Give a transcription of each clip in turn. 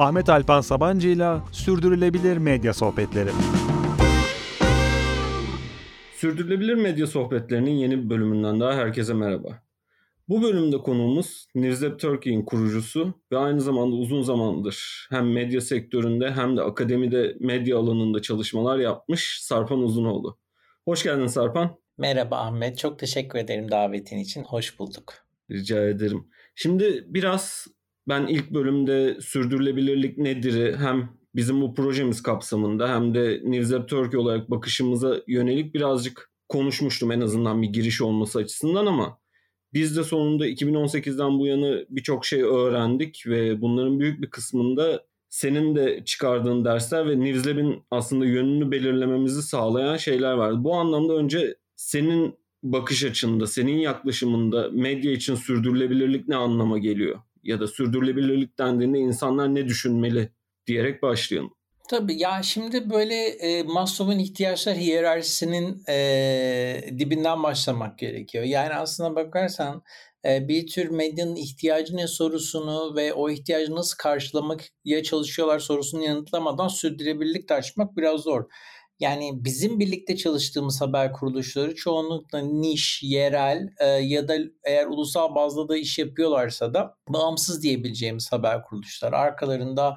Ahmet Alpan Sabancı ile Sürdürülebilir Medya Sohbetleri. Sürdürülebilir Medya Sohbetlerinin yeni bir bölümünden daha herkese merhaba. Bu bölümde konuğumuz Newsweb Turkey'in kurucusu ve aynı zamanda uzun zamandır hem medya sektöründe hem de akademide medya alanında çalışmalar yapmış Sarpan Uzunoğlu. Hoş geldin Sarpan. Merhaba Ahmet. Çok teşekkür ederim davetin için. Hoş bulduk. Rica ederim. Şimdi biraz ben ilk bölümde sürdürülebilirlik nedir hem bizim bu projemiz kapsamında hem de Newsweb Turkey olarak bakışımıza yönelik birazcık konuşmuştum en azından bir giriş olması açısından ama biz de sonunda 2018'den bu yana birçok şey öğrendik ve bunların büyük bir kısmında senin de çıkardığın dersler ve Newslab'in aslında yönünü belirlememizi sağlayan şeyler vardı. Bu anlamda önce senin bakış açında, senin yaklaşımında medya için sürdürülebilirlik ne anlama geliyor? Ya da sürdürülebilirlik dendiğinde insanlar ne düşünmeli diyerek başlayalım. Tabii ya şimdi böyle e, Maslow'un ihtiyaçlar hiyerarşisinin e, dibinden başlamak gerekiyor. Yani aslına bakarsan e, bir tür medyanın ihtiyacı ne sorusunu ve o ihtiyacı nasıl karşılamaya çalışıyorlar sorusunu yanıtlamadan sürdürülebilirlik tartışmak biraz zor. Yani bizim birlikte çalıştığımız haber kuruluşları çoğunlukla niş, yerel e, ya da eğer ulusal bazda da iş yapıyorlarsa da bağımsız diyebileceğimiz haber kuruluşları. Arkalarında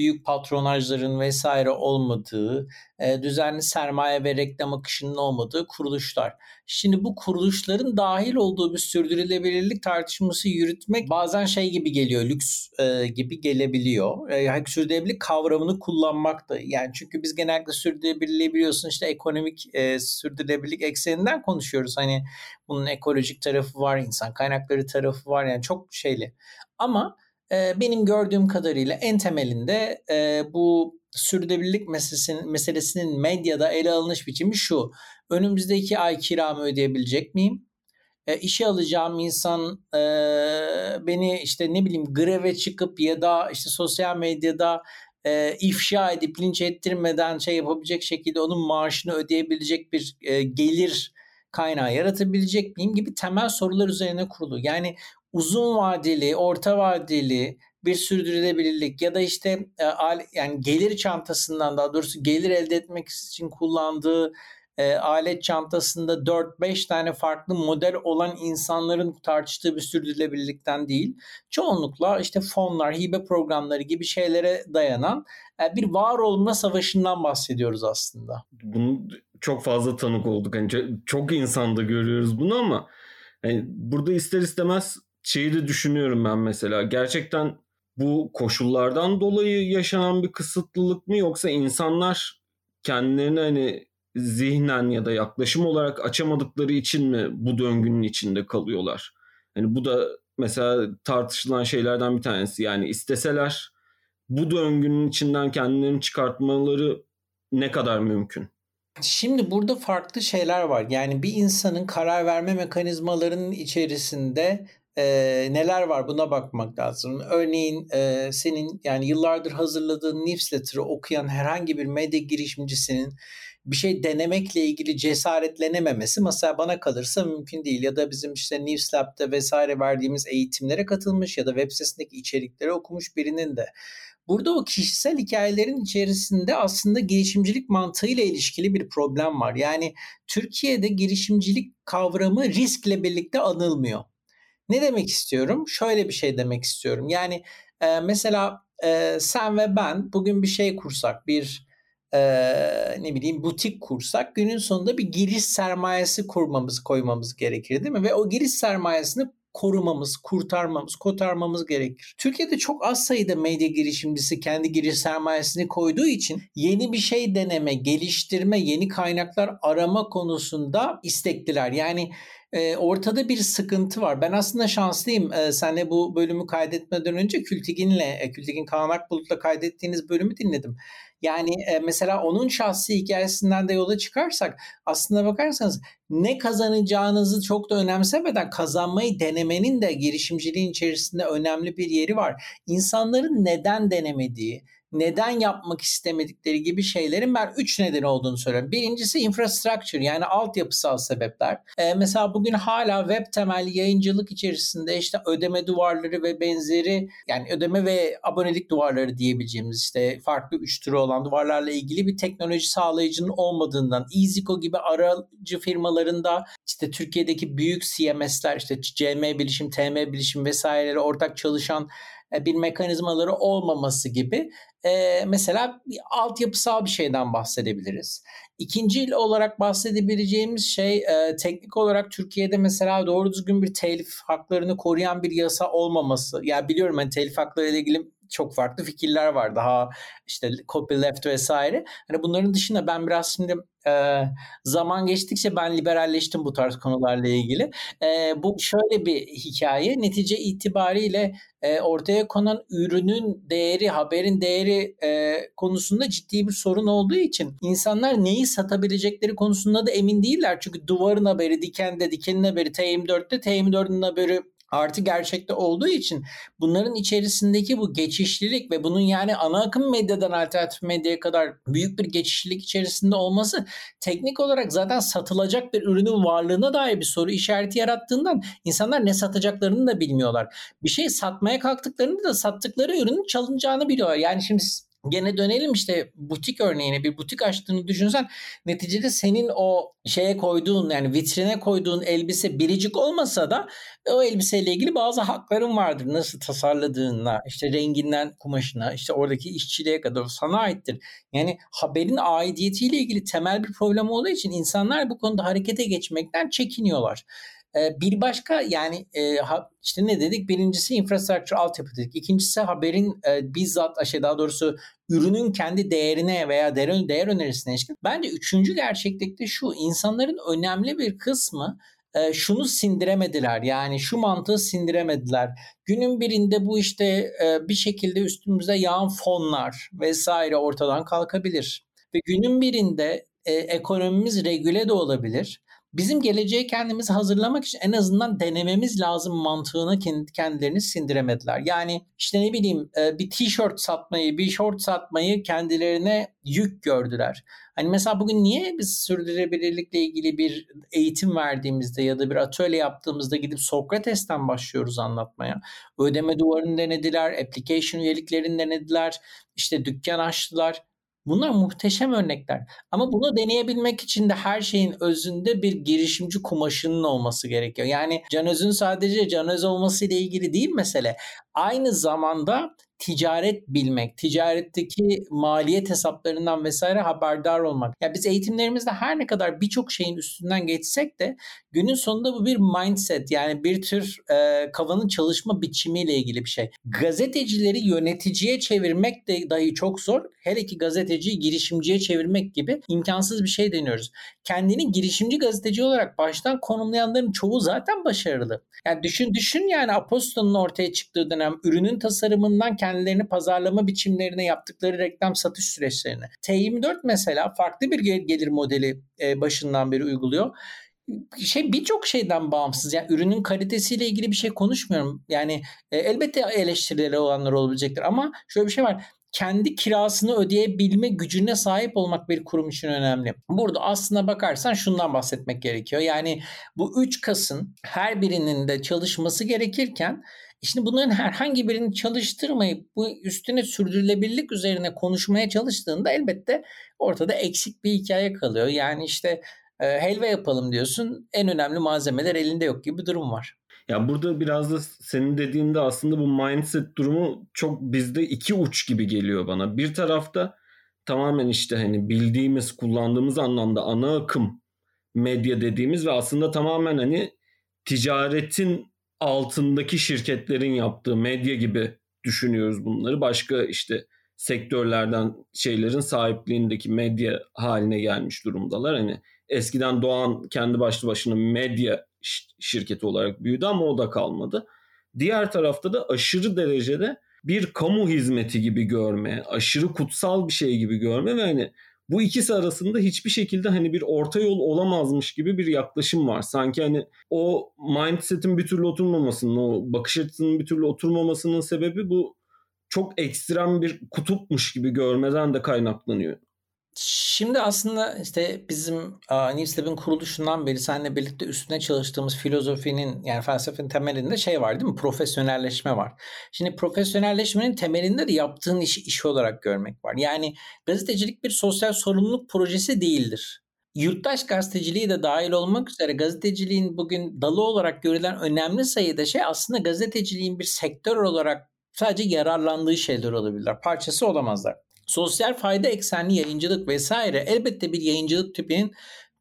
büyük patronajların vesaire olmadığı, e, düzenli sermaye ve reklam akışının olmadığı kuruluşlar. Şimdi bu kuruluşların dahil olduğu bir sürdürülebilirlik tartışması yürütmek bazen şey gibi geliyor, lüks e, gibi gelebiliyor. E, sürdürülebilirlik kavramını kullanmak da yani çünkü biz genellikle sürdürülebilirliği biliyorsun işte ekonomik e, sürdürülebilirlik ekseninden konuşuyoruz. Hani bunun ekolojik tarafı var, insan kaynakları tarafı var yani çok şeyli. Ama benim gördüğüm kadarıyla en temelinde bu sürdürülebilirlik meselesinin, meselesinin medyada ele alınış biçimi şu. Önümüzdeki ay kiramı ödeyebilecek miyim? E, işe alacağım insan e, beni işte ne bileyim greve çıkıp ya da işte sosyal medyada e, ifşa edip linç ettirmeden şey yapabilecek şekilde onun maaşını ödeyebilecek bir e, gelir kaynağı yaratabilecek miyim gibi temel sorular üzerine kurulu. Yani uzun vadeli, orta vadeli bir sürdürülebilirlik ya da işte e, yani gelir çantasından daha doğrusu gelir elde etmek için kullandığı e, alet çantasında 4-5 tane farklı model olan insanların tartıştığı bir sürdürülebilirlikten değil. Çoğunlukla işte fonlar, hibe programları gibi şeylere dayanan e, bir var olma savaşından bahsediyoruz aslında. Bunu çok fazla tanık olduk. Yani çok insanda görüyoruz bunu ama yani burada ister istemez şeyi de düşünüyorum ben mesela. Gerçekten bu koşullardan dolayı yaşanan bir kısıtlılık mı yoksa insanlar kendilerini hani zihnen ya da yaklaşım olarak açamadıkları için mi bu döngünün içinde kalıyorlar? Hani bu da mesela tartışılan şeylerden bir tanesi. Yani isteseler bu döngünün içinden kendilerini çıkartmaları ne kadar mümkün? Şimdi burada farklı şeyler var. Yani bir insanın karar verme mekanizmalarının içerisinde e, neler var buna bakmak lazım. Örneğin e, senin yani yıllardır hazırladığın newsletter'ı okuyan herhangi bir medya girişimcisinin bir şey denemekle ilgili cesaretlenememesi mesela bana kalırsa mümkün değil. Ya da bizim işte Newslab'da vesaire verdiğimiz eğitimlere katılmış ya da web sitesindeki içerikleri okumuş birinin de Burada o kişisel hikayelerin içerisinde aslında girişimcilik mantığıyla ilişkili bir problem var. Yani Türkiye'de girişimcilik kavramı riskle birlikte anılmıyor. Ne demek istiyorum? Şöyle bir şey demek istiyorum. Yani e, mesela e, sen ve ben bugün bir şey kursak, bir e, ne bileyim butik kursak günün sonunda bir giriş sermayesi kurmamız koymamız gerekir değil mi? Ve o giriş sermayesini korumamız, kurtarmamız, kotarmamız gerekir. Türkiye'de çok az sayıda medya girişimcisi kendi giriş sermayesini koyduğu için yeni bir şey deneme, geliştirme, yeni kaynaklar arama konusunda istekliler. Yani e, ortada bir sıkıntı var. Ben aslında şanslıyım. E, senle bu bölümü kaydetmeden önce Kültigin'le, e, Kültigin Kaan Akbulut'la kaydettiğiniz bölümü dinledim. Yani e, mesela onun şahsi hikayesinden de yola çıkarsak aslında bakarsanız ne kazanacağınızı çok da önemsemeden kazanmayı denemenin de girişimciliğin içerisinde önemli bir yeri var. İnsanların neden denemediği, neden yapmak istemedikleri gibi şeylerin ben üç neden olduğunu söylüyorum. Birincisi infrastructure yani altyapısal sebepler. Ee, mesela bugün hala web temelli yayıncılık içerisinde işte ödeme duvarları ve benzeri yani ödeme ve abonelik duvarları diyebileceğimiz işte farklı üç türü olan duvarlarla ilgili bir teknoloji sağlayıcının olmadığından EasyCo gibi aracı firmalarında işte Türkiye'deki büyük CMS'ler işte CM Bilişim, TM Bilişim vesaireleri ortak çalışan bir mekanizmaları olmaması gibi e, mesela bir altyapısal bir şeyden bahsedebiliriz. İkinci olarak bahsedebileceğimiz şey e, teknik olarak Türkiye'de mesela doğru düzgün bir telif haklarını koruyan bir yasa olmaması. Ya yani biliyorum hani telif hakları ile ilgili çok farklı fikirler var. Daha işte copyleft vesaire. Hani bunların dışında ben biraz şimdi e, zaman geçtikçe ben liberalleştim bu tarz konularla ilgili. E, bu şöyle bir hikaye. Netice itibariyle e, ortaya konan ürünün değeri, haberin değeri e, konusunda ciddi bir sorun olduğu için insanlar neyi satabilecekleri konusunda da emin değiller. Çünkü duvarın haberi, dikende, dikenin haberi, T24'te, T24'ün haberi artı gerçekte olduğu için bunların içerisindeki bu geçişlilik ve bunun yani ana akım medyadan alternatif medyaya kadar büyük bir geçişlilik içerisinde olması teknik olarak zaten satılacak bir ürünün varlığına dair bir soru işareti yarattığından insanlar ne satacaklarını da bilmiyorlar. Bir şey satmaya kalktıklarında da sattıkları ürünün çalınacağını biliyorlar. Yani şimdi Gene dönelim işte butik örneğine bir butik açtığını düşünsen neticede senin o şeye koyduğun yani vitrine koyduğun elbise biricik olmasa da o elbiseyle ilgili bazı hakların vardır. Nasıl tasarladığına, işte renginden kumaşına, işte oradaki işçiliğe kadar sana aittir. Yani haberin aidiyetiyle ilgili temel bir problem olduğu için insanlar bu konuda harekete geçmekten çekiniyorlar. Bir başka yani işte ne dedik? Birincisi infrastructure altyapı dedik. İkincisi haberin bizzat şey daha doğrusu ürünün kendi değerine veya değer, değer önerisine ilişkin. Bence üçüncü gerçeklikte şu insanların önemli bir kısmı şunu sindiremediler yani şu mantığı sindiremediler. Günün birinde bu işte bir şekilde üstümüze yağan fonlar vesaire ortadan kalkabilir. Ve günün birinde ekonomimiz regüle de olabilir bizim geleceğe kendimizi hazırlamak için en azından denememiz lazım mantığını kendi kendilerini sindiremediler. Yani işte ne bileyim e, bir tişört satmayı, bir short satmayı kendilerine yük gördüler. Hani mesela bugün niye biz sürdürülebilirlikle ilgili bir eğitim verdiğimizde ya da bir atölye yaptığımızda gidip Sokrates'ten başlıyoruz anlatmaya. Ödeme duvarını denediler, application üyeliklerini denediler, işte dükkan açtılar. Bunlar muhteşem örnekler. Ama bunu deneyebilmek için de her şeyin özünde bir girişimci kumaşının olması gerekiyor. Yani Can Öz'ün sadece Can Öz olması ile ilgili değil mesele. Aynı zamanda ticaret bilmek, ticaretteki maliyet hesaplarından vesaire haberdar olmak. Ya biz eğitimlerimizde her ne kadar birçok şeyin üstünden geçsek de günün sonunda bu bir mindset yani bir tür e, kafanın çalışma biçimiyle ilgili bir şey. Gazetecileri yöneticiye çevirmek de dahi çok zor. Hele ki gazeteciyi girişimciye çevirmek gibi imkansız bir şey deniyoruz. Kendini girişimci gazeteci olarak baştan konumlayanların çoğu zaten başarılı. Yani düşün düşün yani Aposto'nun ortaya çıktığı dönem ürünün tasarımından kendilerini pazarlama biçimlerine yaptıkları reklam satış süreçlerine. T24 mesela farklı bir gelir modeli e, başından beri uyguluyor şey birçok şeyden bağımsız. Yani ürünün kalitesiyle ilgili bir şey konuşmuyorum. Yani e, elbette eleştirileri olanlar olabilecektir ama şöyle bir şey var kendi kirasını ödeyebilme gücüne sahip olmak bir kurum için önemli. Burada aslına bakarsan şundan bahsetmek gerekiyor. Yani bu üç kasın her birinin de çalışması gerekirken işte bunların herhangi birini çalıştırmayıp bu üstüne sürdürülebilirlik üzerine konuşmaya çalıştığında elbette ortada eksik bir hikaye kalıyor. Yani işte e, helva yapalım diyorsun en önemli malzemeler elinde yok gibi bir durum var. Ya burada biraz da senin dediğinde aslında bu mindset durumu çok bizde iki uç gibi geliyor bana. Bir tarafta tamamen işte hani bildiğimiz, kullandığımız anlamda ana akım medya dediğimiz ve aslında tamamen hani ticaretin altındaki şirketlerin yaptığı medya gibi düşünüyoruz bunları. Başka işte sektörlerden şeylerin sahipliğindeki medya haline gelmiş durumdalar. Hani eskiden doğan kendi başlı başına medya şirketi olarak büyüdü ama o da kalmadı. Diğer tarafta da aşırı derecede bir kamu hizmeti gibi görme, aşırı kutsal bir şey gibi görme ve hani bu ikisi arasında hiçbir şekilde hani bir orta yol olamazmış gibi bir yaklaşım var. Sanki hani o mindset'in bir türlü oturmamasının, o bakış açısının bir türlü oturmamasının sebebi bu çok ekstrem bir kutupmuş gibi görmeden de kaynaklanıyor. Şimdi aslında işte bizim uh, Newslab'ın kuruluşundan beri seninle birlikte üstüne çalıştığımız filozofinin yani felsefenin temelinde şey var değil mi? Profesyonelleşme var. Şimdi profesyonelleşmenin temelinde de yaptığın işi iş olarak görmek var. Yani gazetecilik bir sosyal sorumluluk projesi değildir. Yurttaş gazeteciliği de dahil olmak üzere gazeteciliğin bugün dalı olarak görülen önemli sayıda şey aslında gazeteciliğin bir sektör olarak sadece yararlandığı şeyler olabilirler. Parçası olamazlar. Sosyal fayda eksenli yayıncılık vesaire elbette bir yayıncılık tipinin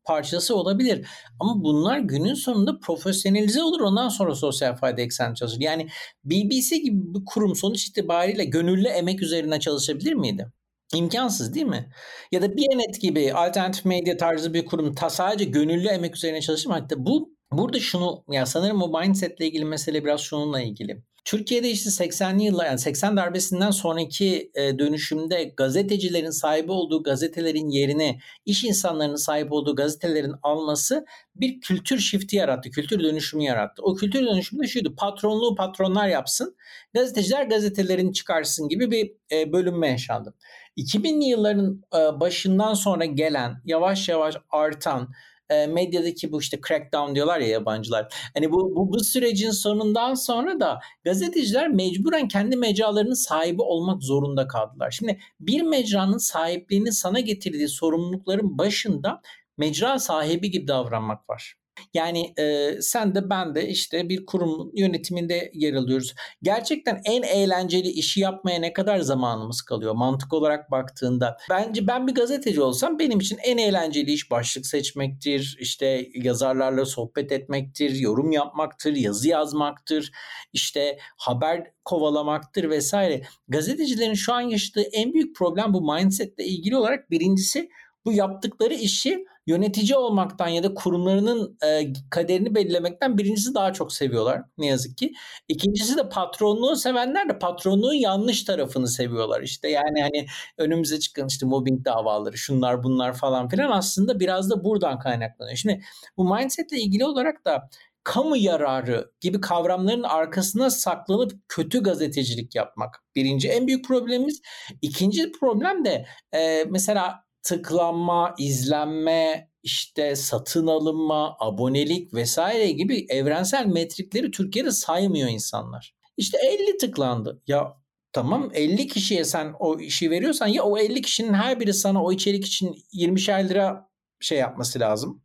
parçası olabilir. Ama bunlar günün sonunda profesyonelize olur ondan sonra sosyal fayda eksenli çalışır. Yani BBC gibi bir kurum sonuç itibariyle gönüllü emek üzerine çalışabilir miydi? İmkansız değil mi? Ya da Biyanet gibi alternatif medya tarzı bir kurum ta sadece gönüllü emek üzerine çalışır mı? Hatta bu burada şunu ya sanırım o mindsetle ilgili mesele biraz şununla ilgili. Türkiye'de işte 80'li yıllar yani 80 darbesinden sonraki e, dönüşümde gazetecilerin sahibi olduğu gazetelerin yerine iş insanlarının sahip olduğu gazetelerin alması bir kültür shifti yarattı, kültür dönüşümü yarattı. O kültür dönüşümü de şuydu, patronluğu patronlar yapsın, gazeteciler gazetelerini çıkarsın gibi bir e, bölünme yaşandı. 2000'li yılların e, başından sonra gelen, yavaş yavaş artan e, medyadaki bu işte crackdown diyorlar ya yabancılar. Hani bu, bu, bu sürecin sonundan sonra da gazeteciler mecburen kendi mecralarının sahibi olmak zorunda kaldılar. Şimdi bir mecranın sahipliğini sana getirdiği sorumlulukların başında mecra sahibi gibi davranmak var. Yani e, sen de ben de işte bir kurum yönetiminde yer alıyoruz. Gerçekten en eğlenceli işi yapmaya ne kadar zamanımız kalıyor mantık olarak baktığında. Bence ben bir gazeteci olsam benim için en eğlenceli iş başlık seçmektir, işte yazarlarla sohbet etmektir, yorum yapmaktır, yazı yazmaktır, işte haber kovalamaktır vesaire. Gazetecilerin şu an yaşadığı en büyük problem bu mindsetle ilgili olarak birincisi bu yaptıkları işi yönetici olmaktan ya da kurumlarının e, kaderini belirlemekten birincisi daha çok seviyorlar ne yazık ki. İkincisi de patronluğu sevenler de patronluğun yanlış tarafını seviyorlar. İşte yani hani önümüze çıkan işte mobbing davaları şunlar bunlar falan filan aslında biraz da buradan kaynaklanıyor. Şimdi bu mindsetle ilgili olarak da kamu yararı gibi kavramların arkasına saklanıp kötü gazetecilik yapmak. Birinci en büyük problemimiz. İkinci problem de e, mesela tıklanma, izlenme, işte satın alınma, abonelik vesaire gibi evrensel metrikleri Türkiye'de saymıyor insanlar. İşte 50 tıklandı. Ya tamam 50 kişiye sen o işi veriyorsan ya o 50 kişinin her biri sana o içerik için 20'şer lira şey yapması lazım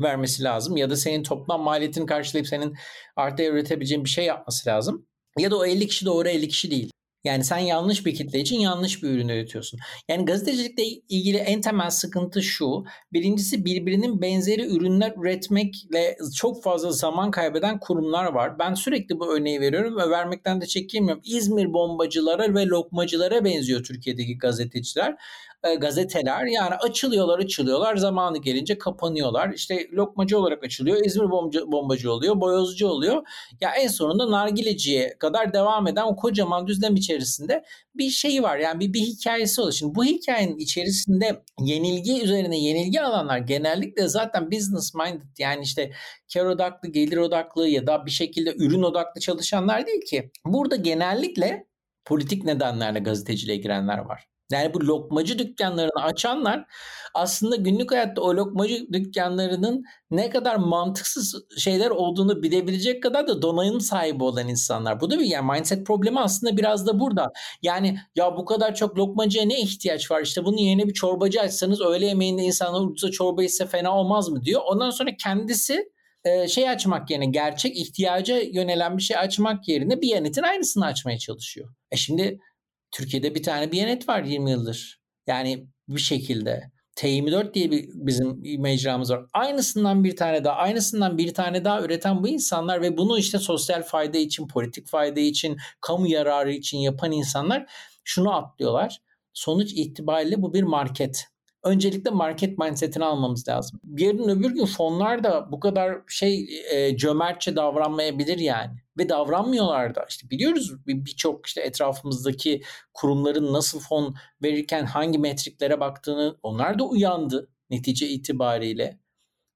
vermesi lazım ya da senin toplam maliyetini karşılayıp senin artı üretebileceğin bir şey yapması lazım. Ya da o 50 kişi doğru 50 kişi değil. Yani sen yanlış bir kitle için yanlış bir ürün üretiyorsun. Yani gazetecilikle ilgili en temel sıkıntı şu. Birincisi birbirinin benzeri ürünler üretmekle çok fazla zaman kaybeden kurumlar var. Ben sürekli bu örneği veriyorum ve vermekten de çekinmiyorum. İzmir bombacılara ve lokmacılara benziyor Türkiye'deki gazeteciler e, gazeteler yani açılıyorlar açılıyorlar zamanı gelince kapanıyorlar. İşte lokmacı olarak açılıyor. İzmir bombacı, bombacı oluyor. Boyozcu oluyor. Ya en sonunda nargileciye kadar devam eden o kocaman düzlem içerisinde bir şey var. Yani bir, bir hikayesi oluyor. Şimdi bu hikayenin içerisinde yenilgi üzerine yenilgi alanlar genellikle zaten business minded yani işte kar odaklı, gelir odaklı ya da bir şekilde ürün odaklı çalışanlar değil ki. Burada genellikle politik nedenlerle gazeteciliğe girenler var. Yani bu lokmacı dükkanlarını açanlar aslında günlük hayatta o lokmacı dükkanlarının ne kadar mantıksız şeyler olduğunu bilebilecek kadar da donanım sahibi olan insanlar. Bu da bir yani mindset problemi aslında biraz da burada. Yani ya bu kadar çok lokmacıya ne ihtiyaç var? İşte bunun yerine bir çorbacı açsanız öğle yemeğinde insanlar ucuza çorba ise fena olmaz mı diyor. Ondan sonra kendisi şey açmak yerine gerçek ihtiyaca yönelen bir şey açmak yerine bir yönetin aynısını açmaya çalışıyor. E şimdi Türkiye'de bir tane Biyanet var 20 yıldır. Yani bir şekilde. T24 diye bir bizim mecramız var. Aynısından bir tane daha, aynısından bir tane daha üreten bu insanlar ve bunu işte sosyal fayda için, politik fayda için, kamu yararı için yapan insanlar şunu atlıyorlar. Sonuç itibariyle bu bir market. Öncelikle market mindsetini almamız lazım. Yarın öbür gün fonlar da bu kadar şey e, cömertçe davranmayabilir yani ve davranmıyorlar da. İşte biliyoruz birçok işte etrafımızdaki kurumların nasıl fon verirken hangi metriklere baktığını onlar da uyandı netice itibariyle.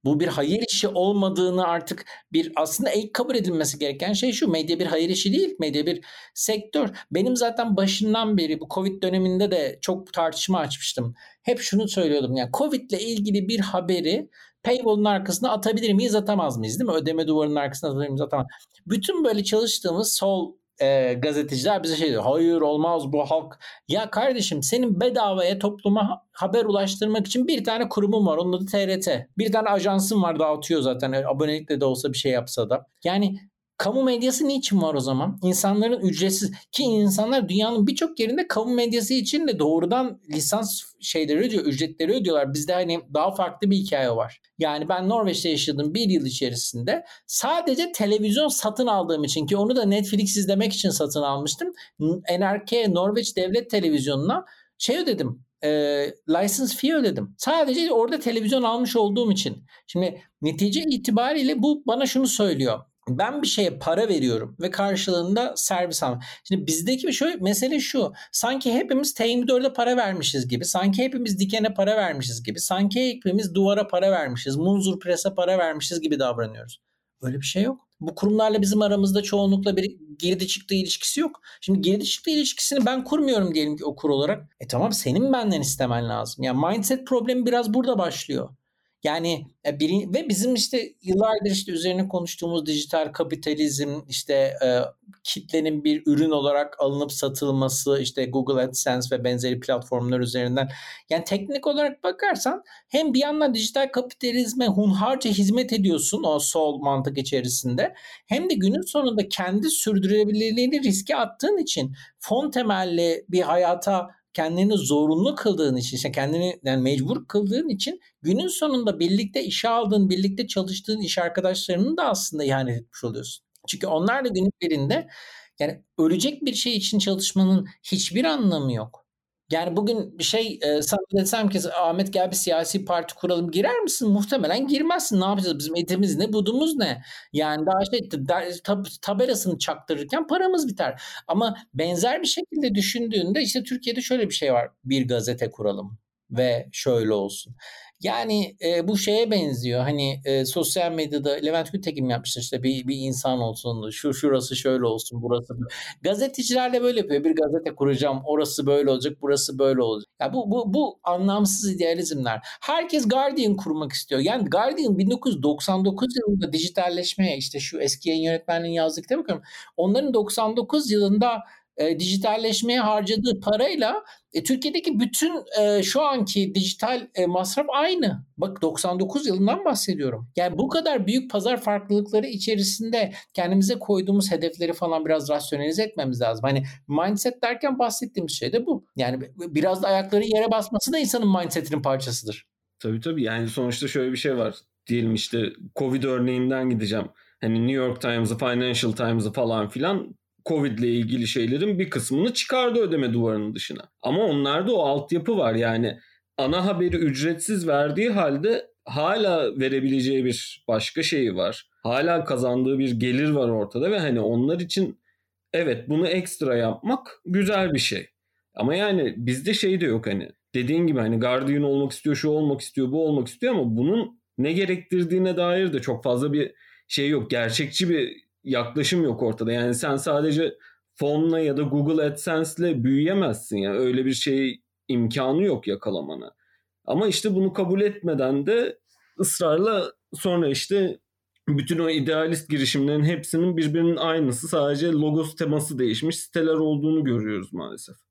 bu bir hayır işi olmadığını artık bir aslında ilk kabul edilmesi gereken şey şu. Medya bir hayır işi değil. Medya bir sektör. Benim zaten başından beri bu Covid döneminde de çok tartışma açmıştım. Hep şunu söylüyordum. Yani Covid ile ilgili bir haberi paywall'un arkasına atabilir miyiz atamaz mıyız değil mi? Ödeme duvarının arkasına atabilir miyiz atamaz. Bütün böyle çalıştığımız sol e, gazeteciler bize şey diyor. Hayır olmaz bu halk. Ya kardeşim senin bedavaya topluma haber ulaştırmak için bir tane kurumun var. Onun adı TRT. Bir tane ajansın var dağıtıyor zaten. Yani abonelikle de olsa bir şey yapsa da. Yani Kamu medyası niçin var o zaman? İnsanların ücretsiz ki insanlar dünyanın birçok yerinde kamu medyası için de doğrudan lisans şeyleri ödüyor, ücretleri ödüyorlar. Bizde hani daha farklı bir hikaye var. Yani ben Norveç'te yaşadığım bir yıl içerisinde sadece televizyon satın aldığım için ki onu da Netflix izlemek için satın almıştım. NRK Norveç Devlet Televizyonu'na şey ödedim e, license fee ödedim. Sadece orada televizyon almış olduğum için. Şimdi netice itibariyle bu bana şunu söylüyor ben bir şeye para veriyorum ve karşılığında servis almak. Şimdi bizdeki şöyle mesele şu. Sanki hepimiz T24'e para vermişiz gibi. Sanki hepimiz dikene para vermişiz gibi. Sanki hepimiz duvara para vermişiz. Munzur Press'e para vermişiz gibi davranıyoruz. Öyle bir şey yok. Bu kurumlarla bizim aramızda çoğunlukla bir girdi çıktı ilişkisi yok. Şimdi girdi çıktı ilişkisini ben kurmuyorum diyelim ki okur olarak. E tamam senin benden istemen lazım. Yani mindset problemi biraz burada başlıyor. Yani e, bir, ve bizim işte yıllardır işte üzerine konuştuğumuz dijital kapitalizm işte e, kitlenin bir ürün olarak alınıp satılması işte Google AdSense ve benzeri platformlar üzerinden. Yani teknik olarak bakarsan hem bir yandan dijital kapitalizme hunharca hizmet ediyorsun o sol mantık içerisinde hem de günün sonunda kendi sürdürülebilirliğini riske attığın için fon temelli bir hayata kendini zorunlu kıldığın için, işte kendini yani mecbur kıldığın için günün sonunda birlikte işe aldığın, birlikte çalıştığın iş arkadaşlarının da aslında ihanet etmiş oluyorsun. Çünkü onlar da günün birinde yani ölecek bir şey için çalışmanın hiçbir anlamı yok. Yani bugün bir şey e, sana desem ki Ahmet gel bir siyasi parti kuralım girer misin? Muhtemelen girmezsin. Ne yapacağız? Bizim etimiz ne? Budumuz ne? Yani daha işte tab tabelasını çaktırırken paramız biter. Ama benzer bir şekilde düşündüğünde işte Türkiye'de şöyle bir şey var. Bir gazete kuralım ve şöyle olsun. Yani e, bu şeye benziyor. Hani e, sosyal medyada Levent Gültekin yapmıştır işte bir, bir insan olsun, şu şurası şöyle olsun, burası. Gazeteciler de böyle yapıyor. Bir gazete kuracağım, orası böyle olacak, burası böyle olacak. Ya bu bu bu anlamsız idealizmler. Herkes Guardian kurmak istiyor. Yani Guardian 1999 yılında dijitalleşmeye işte şu eski yayın yönetmenliğinin yazdığı kitaba bakıyorum. Onların 99 yılında e, dijitalleşmeye harcadığı parayla e, Türkiye'deki bütün e, şu anki dijital e, masraf aynı. Bak 99 yılından bahsediyorum. Yani bu kadar büyük pazar farklılıkları içerisinde kendimize koyduğumuz hedefleri falan biraz rasyonelize etmemiz lazım. Hani mindset derken bahsettiğimiz şey de bu. Yani biraz da ayakları yere basması da insanın mindsetinin parçasıdır. Tabii tabii yani sonuçta şöyle bir şey var. Diyelim işte Covid örneğinden gideceğim. Hani New York Times'ı, Financial Times'ı falan filan Covid ile ilgili şeylerin bir kısmını çıkardı ödeme duvarının dışına. Ama onlarda o altyapı var yani ana haberi ücretsiz verdiği halde hala verebileceği bir başka şeyi var. Hala kazandığı bir gelir var ortada ve hani onlar için evet bunu ekstra yapmak güzel bir şey. Ama yani bizde şey de yok hani dediğin gibi hani Guardian olmak istiyor, şu olmak istiyor, bu olmak istiyor ama bunun ne gerektirdiğine dair de çok fazla bir şey yok. Gerçekçi bir yaklaşım yok ortada. Yani sen sadece fonla ya da Google AdSense'le büyüyemezsin. Yani öyle bir şey imkanı yok yakalamana. Ama işte bunu kabul etmeden de ısrarla sonra işte bütün o idealist girişimlerin hepsinin birbirinin aynısı sadece logos teması değişmiş siteler olduğunu görüyoruz maalesef.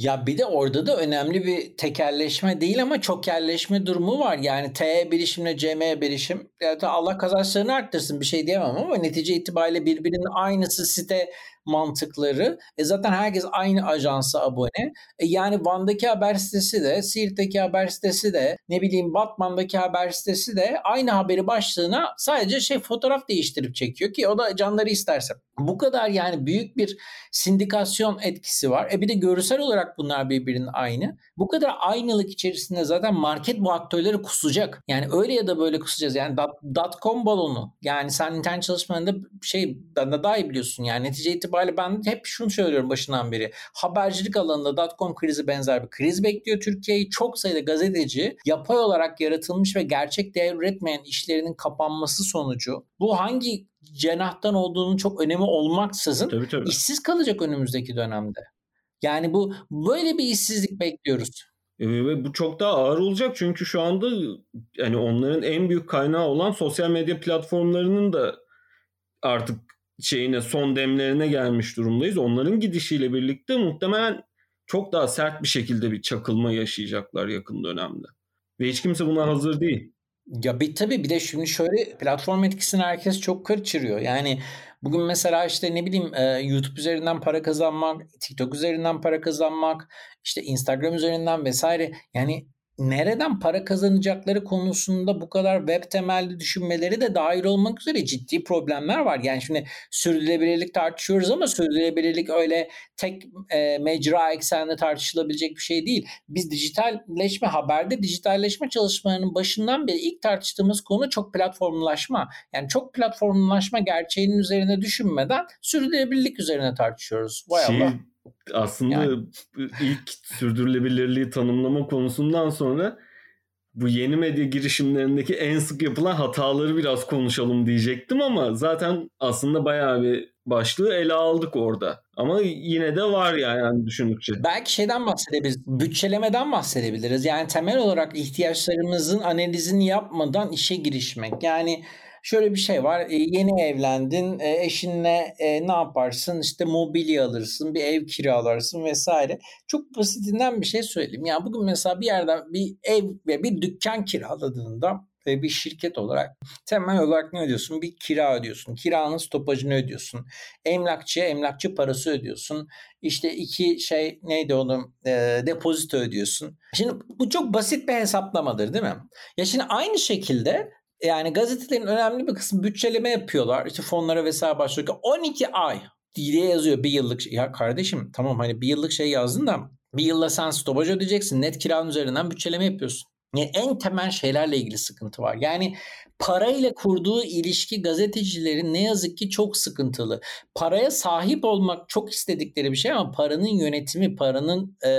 Ya bir de orada da önemli bir tekerleşme değil ama çokerleşme durumu var. Yani T bilişimle CM bilişim ya da Allah kazançlarını arttırsın bir şey diyemem ama netice itibariyle birbirinin aynısı site mantıkları. E zaten herkes aynı ajansa abone. E yani Van'daki haber sitesi de, Siirt'teki haber sitesi de, ne bileyim Batman'daki haber sitesi de aynı haberi başlığına sadece şey fotoğraf değiştirip çekiyor ki o da canları isterse. Bu kadar yani büyük bir sindikasyon etkisi var. E bir de görsel olarak bunlar birbirinin aynı. Bu kadar aynılık içerisinde zaten market bu aktörleri kusacak. Yani öyle ya da böyle kusacağız. Yani dot, dot com balonu. Yani sen internet çalışmalarında şey daha iyi biliyorsun. Yani netice itibariyle ben hep şunu söylüyorum başından beri. Habercilik alanında dotcom krizi benzer bir kriz bekliyor Türkiye'yi. Çok sayıda gazeteci yapay olarak yaratılmış ve gerçek değer üretmeyen işlerinin kapanması sonucu bu hangi cenahtan olduğunun çok önemi olmaksızın tabii, tabii. işsiz kalacak önümüzdeki dönemde. Yani bu böyle bir işsizlik bekliyoruz. E, ve bu çok daha ağır olacak çünkü şu anda yani onların en büyük kaynağı olan sosyal medya platformlarının da artık şeyine son demlerine gelmiş durumdayız. Onların gidişiyle birlikte muhtemelen çok daha sert bir şekilde bir çakılma yaşayacaklar yakın dönemde. Ve hiç kimse buna hazır değil. Ya bir tabii bir de şimdi şöyle platform etkisini herkes çok kaçırıyor. Yani bugün mesela işte ne bileyim YouTube üzerinden para kazanmak, TikTok üzerinden para kazanmak, işte Instagram üzerinden vesaire yani nereden para kazanacakları konusunda bu kadar web temelli düşünmeleri de dahil olmak üzere ciddi problemler var. Yani şimdi sürdürülebilirlik tartışıyoruz ama sürdürülebilirlik öyle tek e, mecra ekseninde tartışılabilecek bir şey değil. Biz dijitalleşme, haberde dijitalleşme çalışmalarının başından beri ilk tartıştığımız konu çok platformlaşma. Yani çok platformlaşma gerçeğinin üzerine düşünmeden sürdürülebilirlik üzerine tartışıyoruz. Vay şey, Allah aslında yani. ilk sürdürülebilirliği tanımlama konusundan sonra bu yeni medya girişimlerindeki en sık yapılan hataları biraz konuşalım diyecektim ama zaten aslında bayağı bir başlığı ele aldık orada. Ama yine de var yani, yani düşündükçe. Belki şeyden bahsedebiliriz. Bütçelemeden bahsedebiliriz. Yani temel olarak ihtiyaçlarımızın analizini yapmadan işe girişmek. Yani Şöyle bir şey var. E, yeni evlendin. E, eşinle e, ne yaparsın? İşte mobilya alırsın, bir ev kiralarsın vesaire. Çok basitinden bir şey söyleyeyim. Yani bugün mesela bir yerden bir ev ve bir dükkan kiraladığında ve bir şirket olarak temel olarak ne ödüyorsun? Bir kira ödüyorsun. Kiranın stopajını ödüyorsun. Emlakçıya emlakçı parası ödüyorsun. İşte iki şey neydi onun e, depozito ödüyorsun. Şimdi bu çok basit bir hesaplamadır değil mi? Ya şimdi aynı şekilde yani gazetelerin önemli bir kısmı bütçeleme yapıyorlar. İşte fonlara vesaire başlıyor. 12 ay diye yazıyor bir yıllık. Şey. Ya kardeşim tamam hani bir yıllık şey yazdın da bir yılda sen stopaj ödeyeceksin. Net kiranın üzerinden bütçeleme yapıyorsun. Yani en temel şeylerle ilgili sıkıntı var. Yani parayla kurduğu ilişki gazetecilerin ne yazık ki çok sıkıntılı. Paraya sahip olmak çok istedikleri bir şey ama paranın yönetimi, paranın e,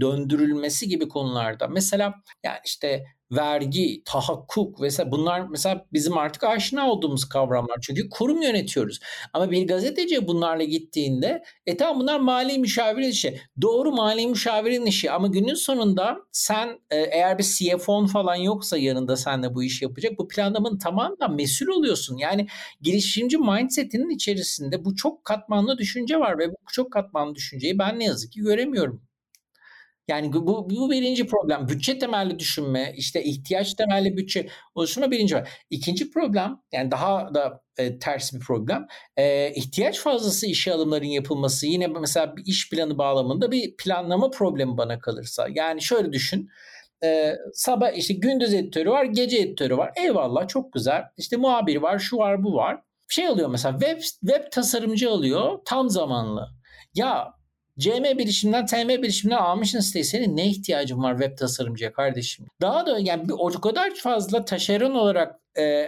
döndürülmesi gibi konularda. Mesela yani işte vergi, tahakkuk vesaire bunlar mesela bizim artık aşina olduğumuz kavramlar. Çünkü kurum yönetiyoruz. Ama bir gazeteci bunlarla gittiğinde e tamam bunlar mali müşavirin işi. Doğru mali müşavirin işi ama günün sonunda sen e, eğer bir CFO'n falan yoksa yanında senle bu işi yapacak bu planlamanın tamamen mesul oluyorsun. Yani girişimci mindsetinin içerisinde bu çok katmanlı düşünce var ve bu çok katmanlı düşünceyi ben ne yazık ki göremiyorum. Yani bu, bu birinci problem. Bütçe temelli düşünme, işte ihtiyaç temelli bütçe oluşturma birinci var. İkinci problem, yani daha da e, ters bir problem. E, ihtiyaç fazlası işe alımların yapılması yine mesela bir iş planı bağlamında bir planlama problemi bana kalırsa. Yani şöyle düşün. E, sabah işte gündüz editörü var, gece editörü var. Eyvallah çok güzel. İşte muhabir var, şu var, bu var. Şey alıyor mesela web web tasarımcı alıyor tam zamanlı. Ya CM bilişimden TM bilişimine almışsın siteyi. Senin ne ihtiyacın var web tasarımcıya kardeşim? Daha da yani o kadar fazla taşeron olarak e,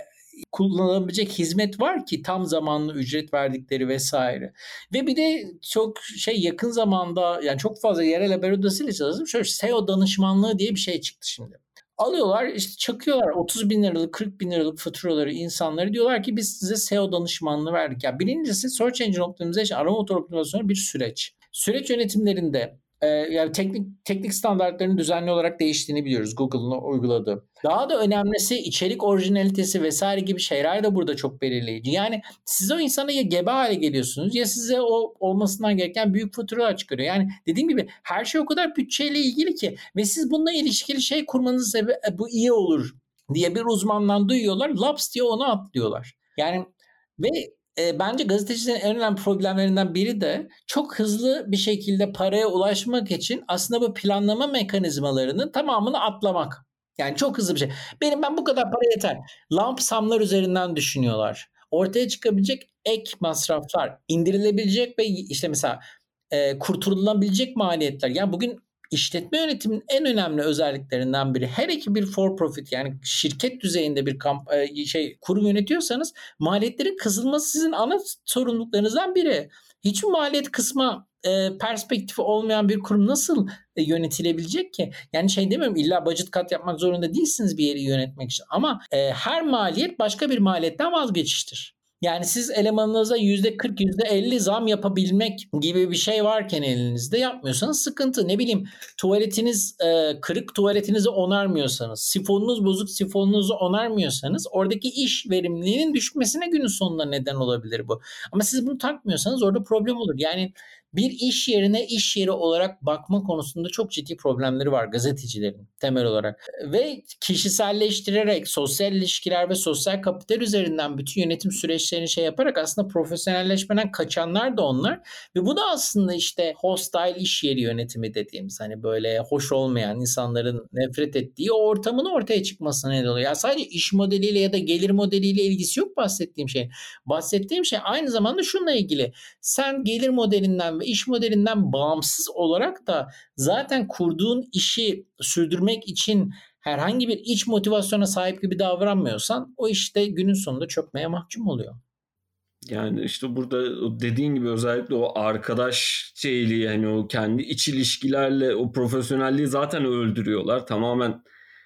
kullanılabilecek hizmet var ki tam zamanlı ücret verdikleri vesaire. Ve bir de çok şey yakın zamanda yani çok fazla yerel haber odasıyla çalıştım. Şöyle SEO danışmanlığı diye bir şey çıktı şimdi. Alıyorlar işte çakıyorlar 30 bin liralık 40 bin liralık faturaları insanları diyorlar ki biz size SEO danışmanlığı verdik. Yani birincisi Search Engine Optimization arama motor optimizasyonu bir süreç. Süreç yönetimlerinde e, yani teknik teknik standartlarının düzenli olarak değiştiğini biliyoruz Google'ın uyguladığı. Daha da önemlisi içerik orijinalitesi vesaire gibi şeyler de burada çok belirleyici. Yani siz o insana ya gebe hale geliyorsunuz ya size o olmasından gereken büyük faturalar çıkarıyor. Yani dediğim gibi her şey o kadar bütçeyle ilgili ki ve siz bununla ilişkili şey kurmanız sebebi e, bu iyi olur diye bir uzmandan duyuyorlar. Laps diye onu atlıyorlar. Yani ve e, bence gazetecilerin en önemli problemlerinden biri de çok hızlı bir şekilde paraya ulaşmak için aslında bu planlama mekanizmalarının tamamını atlamak. Yani çok hızlı bir şey. Benim ben bu kadar para yeter. Lamp samlar üzerinden düşünüyorlar. Ortaya çıkabilecek ek masraflar, indirilebilecek ve işte mesela e, kurtulunabilecek maliyetler. Yani bugün işletme yönetiminin en önemli özelliklerinden biri her iki bir for profit yani şirket düzeyinde bir kamp e, şey kurum yönetiyorsanız maliyetlerin kısılması sizin ana sorumluluklarınızdan biri. Hiçbir maliyet kısma e, perspektifi olmayan bir kurum nasıl e, yönetilebilecek ki? Yani şey demiyorum illa budget kat yapmak zorunda değilsiniz bir yeri yönetmek için ama e, her maliyet başka bir maliyetten vazgeçiştir. Yani siz elemanınıza %40, %50 zam yapabilmek gibi bir şey varken elinizde yapmıyorsanız sıkıntı. Ne bileyim tuvaletiniz e, kırık tuvaletinizi onarmıyorsanız, sifonunuz bozuk sifonunuzu onarmıyorsanız oradaki iş verimliliğinin düşmesine günün sonunda neden olabilir bu. Ama siz bunu takmıyorsanız orada problem olur. Yani bir iş yerine iş yeri olarak bakma konusunda çok ciddi problemleri var gazetecilerin temel olarak. Ve kişiselleştirerek sosyal ilişkiler ve sosyal kapital üzerinden bütün yönetim süreçlerini şey yaparak aslında profesyonelleşmeden kaçanlar da onlar. Ve bu da aslında işte hostile iş yeri yönetimi dediğimiz hani böyle hoş olmayan insanların nefret ettiği ortamın ortaya çıkmasına neden oluyor. Yani sadece iş modeliyle ya da gelir modeliyle ilgisi yok bahsettiğim şey. Bahsettiğim şey aynı zamanda şununla ilgili. Sen gelir modelinden ve iş modelinden bağımsız olarak da zaten kurduğun işi sürdürmek için herhangi bir iç motivasyona sahip gibi davranmıyorsan o işte günün sonunda çökmeye mahkum oluyor. Yani işte burada dediğin gibi özellikle o arkadaş şeyliği yani o kendi iç ilişkilerle o profesyonelliği zaten öldürüyorlar. Tamamen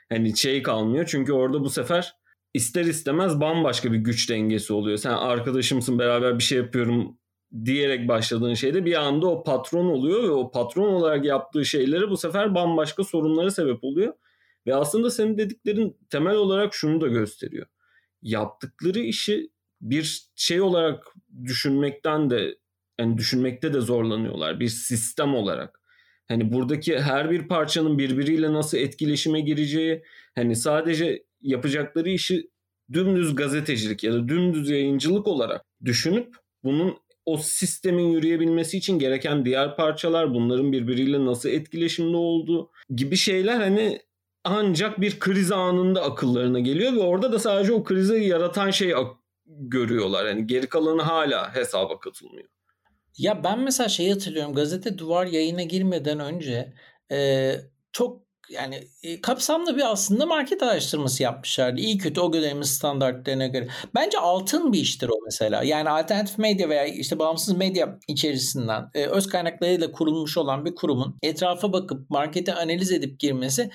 hani şey kalmıyor. Çünkü orada bu sefer ister istemez bambaşka bir güç dengesi oluyor. Sen arkadaşımsın beraber bir şey yapıyorum diyerek başladığın şeyde bir anda o patron oluyor ve o patron olarak yaptığı şeyleri bu sefer bambaşka sorunlara sebep oluyor. Ve aslında senin dediklerin temel olarak şunu da gösteriyor. Yaptıkları işi bir şey olarak düşünmekten de yani düşünmekte de zorlanıyorlar. Bir sistem olarak. Hani buradaki her bir parçanın birbiriyle nasıl etkileşime gireceği, hani sadece yapacakları işi dümdüz gazetecilik ya da dümdüz yayıncılık olarak düşünüp bunun o sistemin yürüyebilmesi için gereken diğer parçalar, bunların birbiriyle nasıl etkileşimde olduğu gibi şeyler hani ancak bir kriz anında akıllarına geliyor ve orada da sadece o krizi yaratan şey görüyorlar. Yani geri kalanı hala hesaba katılmıyor. Ya ben mesela şeyi hatırlıyorum gazete duvar yayına girmeden önce e, çok yani e, kapsamlı bir aslında market araştırması yapmışlardı. İyi kötü o dönemin standartlarına göre. Bence altın bir iştir o mesela. Yani alternatif medya veya işte bağımsız medya içerisinden e, öz kaynaklarıyla kurulmuş olan bir kurumun etrafa bakıp markete analiz edip girmesi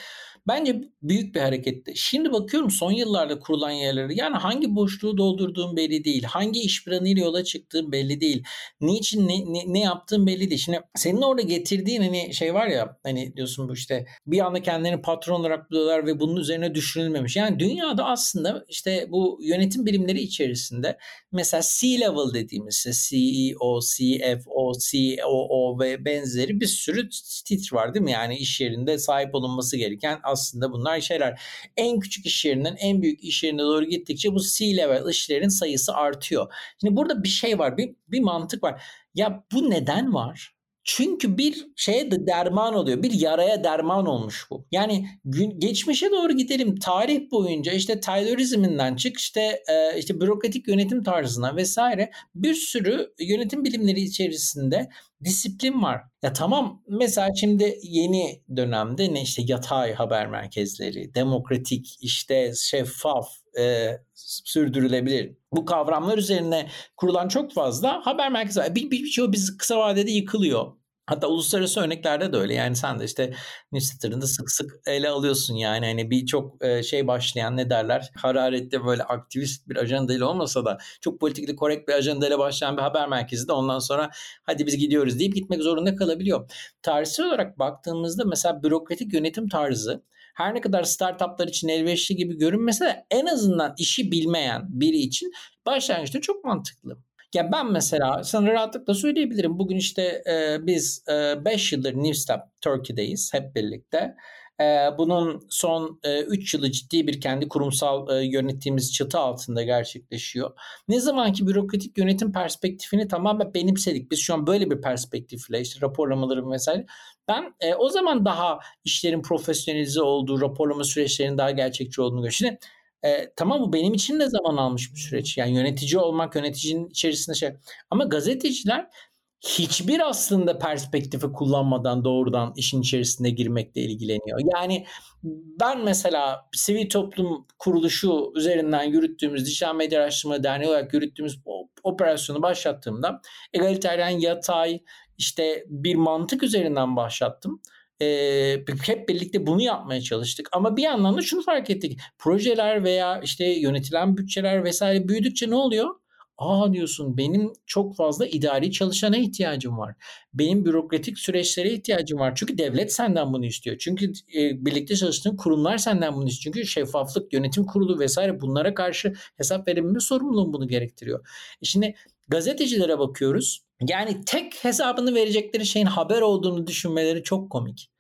Bence büyük bir hareketti. Şimdi bakıyorum son yıllarda kurulan yerleri yani hangi boşluğu doldurduğum belli değil. Hangi iş planıyla yola çıktığım belli değil. Niçin ne, ne, ne yaptığım belli değil. Şimdi senin orada getirdiğin hani şey var ya hani diyorsun bu işte bir anda kendilerini patron olarak buluyorlar ve bunun üzerine düşünülmemiş. Yani dünyada aslında işte bu yönetim birimleri içerisinde mesela C-level dediğimiz CEO, CFO, COO ve benzeri bir sürü titr var değil mi? Yani iş yerinde sahip olunması gereken aslında bunlar şeyler. En küçük iş yerinden en büyük iş yerine doğru gittikçe bu C-level işlerin sayısı artıyor. Şimdi burada bir şey var, bir, bir mantık var. Ya bu neden var? Çünkü bir şeye de derman oluyor. Bir yaraya derman olmuş bu. Yani gün, geçmişe doğru gidelim. Tarih boyunca işte Taylorizminden çık işte e, işte bürokratik yönetim tarzına vesaire bir sürü yönetim bilimleri içerisinde disiplin var. Ya tamam mesela şimdi yeni dönemde ne işte yatay haber merkezleri, demokratik, işte şeffaf, e, sürdürülebilir. Bu kavramlar üzerine kurulan çok fazla haber merkezi var. Bir, bir, birçoğu biz kısa vadede yıkılıyor. Hatta uluslararası örneklerde de öyle. Yani sen de işte newsletter'ında sık sık ele alıyorsun yani. Hani birçok şey başlayan ne derler hararetli böyle aktivist bir ajandayla olmasa da çok politikli korrekt bir ajandayla başlayan bir haber merkezi de ondan sonra hadi biz gidiyoruz deyip gitmek zorunda kalabiliyor. Tarihsel olarak baktığımızda mesela bürokratik yönetim tarzı her ne kadar startuplar için elverişli gibi görünmese de en azından işi bilmeyen biri için başlangıçta çok mantıklı. Ya ben mesela sana rahatlıkla söyleyebilirim. Bugün işte e, biz 5 e, yıldır Newstep Turkey'deyiz hep birlikte. E, bunun son 3 e, yılı ciddi bir kendi kurumsal e, yönettiğimiz çatı altında gerçekleşiyor. Ne zamanki bürokratik yönetim perspektifini tamamen benimsedik. Biz şu an böyle bir perspektifle işte raporlamaları vesaire. Ben e, o zaman daha işlerin profesyonelize olduğu, raporlama süreçlerinin daha gerçekçi olduğunu görüyorum. Şimdi e, tamam bu benim için de zaman almış bir süreç. Yani yönetici olmak, yöneticinin içerisinde şey. Ama gazeteciler hiçbir aslında perspektifi kullanmadan doğrudan işin içerisine girmekle ilgileniyor. Yani ben mesela sivil toplum kuruluşu üzerinden yürüttüğümüz Dijital Medya Araştırma Derneği olarak yürüttüğümüz operasyonu başlattığımda egaliteryen yatay işte bir mantık üzerinden başlattım. Ee, hep birlikte bunu yapmaya çalıştık. Ama bir yandan da şunu fark ettik. Projeler veya işte yönetilen bütçeler vesaire büyüdükçe ne oluyor? Aa diyorsun benim çok fazla idari çalışana ihtiyacım var. Benim bürokratik süreçlere ihtiyacım var. Çünkü devlet senden bunu istiyor. Çünkü e, birlikte çalıştığın kurumlar senden bunu istiyor. Çünkü şeffaflık, yönetim kurulu vesaire bunlara karşı hesap verebilme sorumluluğun bunu gerektiriyor. E şimdi gazetecilere bakıyoruz. Yani tek hesabını verecekleri şeyin haber olduğunu düşünmeleri çok komik.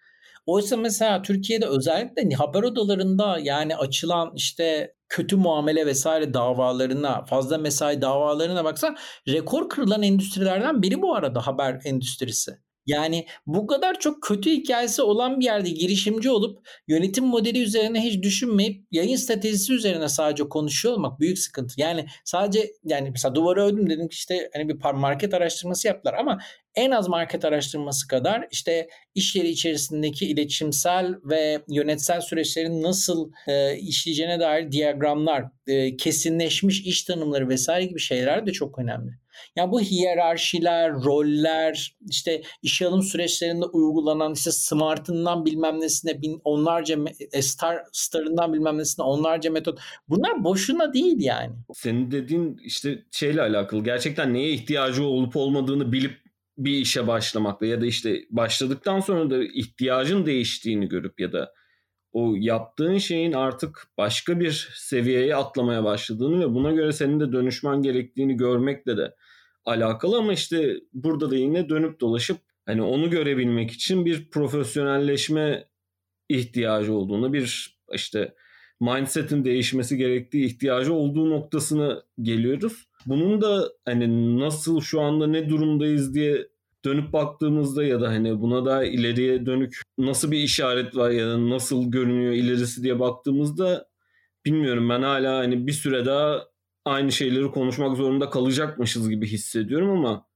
Oysa mesela Türkiye'de özellikle haber odalarında yani açılan işte kötü muamele vesaire davalarına, fazla mesai davalarına baksan rekor kırılan endüstrilerden biri bu arada haber endüstrisi. Yani bu kadar çok kötü hikayesi olan bir yerde girişimci olup yönetim modeli üzerine hiç düşünmeyip yayın stratejisi üzerine sadece konuşuyor olmak büyük sıkıntı. Yani sadece yani mesela duvarı öldüm dedim ki işte hani bir market araştırması yaptılar ama en az market araştırması kadar işte iş yeri içerisindeki iletişimsel ve yönetsel süreçlerin nasıl e, işleyeceğine dair diyagramlar, e, kesinleşmiş iş tanımları vesaire gibi şeyler de çok önemli. Yani bu hiyerarşiler, roller, işte işe alım süreçlerinde uygulanan işte smart'ından bilmem nesine bin, onlarca e, star star'ından bilmem nesine onlarca metot. Bunlar boşuna değil yani. Senin dediğin işte şeyle alakalı. Gerçekten neye ihtiyacı olup olmadığını bilip bir işe başlamakla ya da işte başladıktan sonra da ihtiyacın değiştiğini görüp ya da o yaptığın şeyin artık başka bir seviyeye atlamaya başladığını ve buna göre senin de dönüşmen gerektiğini görmekle de alakalı ama işte burada da yine dönüp dolaşıp hani onu görebilmek için bir profesyonelleşme ihtiyacı olduğunu, bir işte mindset'in değişmesi gerektiği ihtiyacı olduğu noktasına geliyoruz. Bunun da hani nasıl şu anda ne durumdayız diye dönüp baktığımızda ya da hani buna da ileriye dönük nasıl bir işaret var ya da nasıl görünüyor ilerisi diye baktığımızda bilmiyorum ben hala hani bir süre daha aynı şeyleri konuşmak zorunda kalacakmışız gibi hissediyorum ama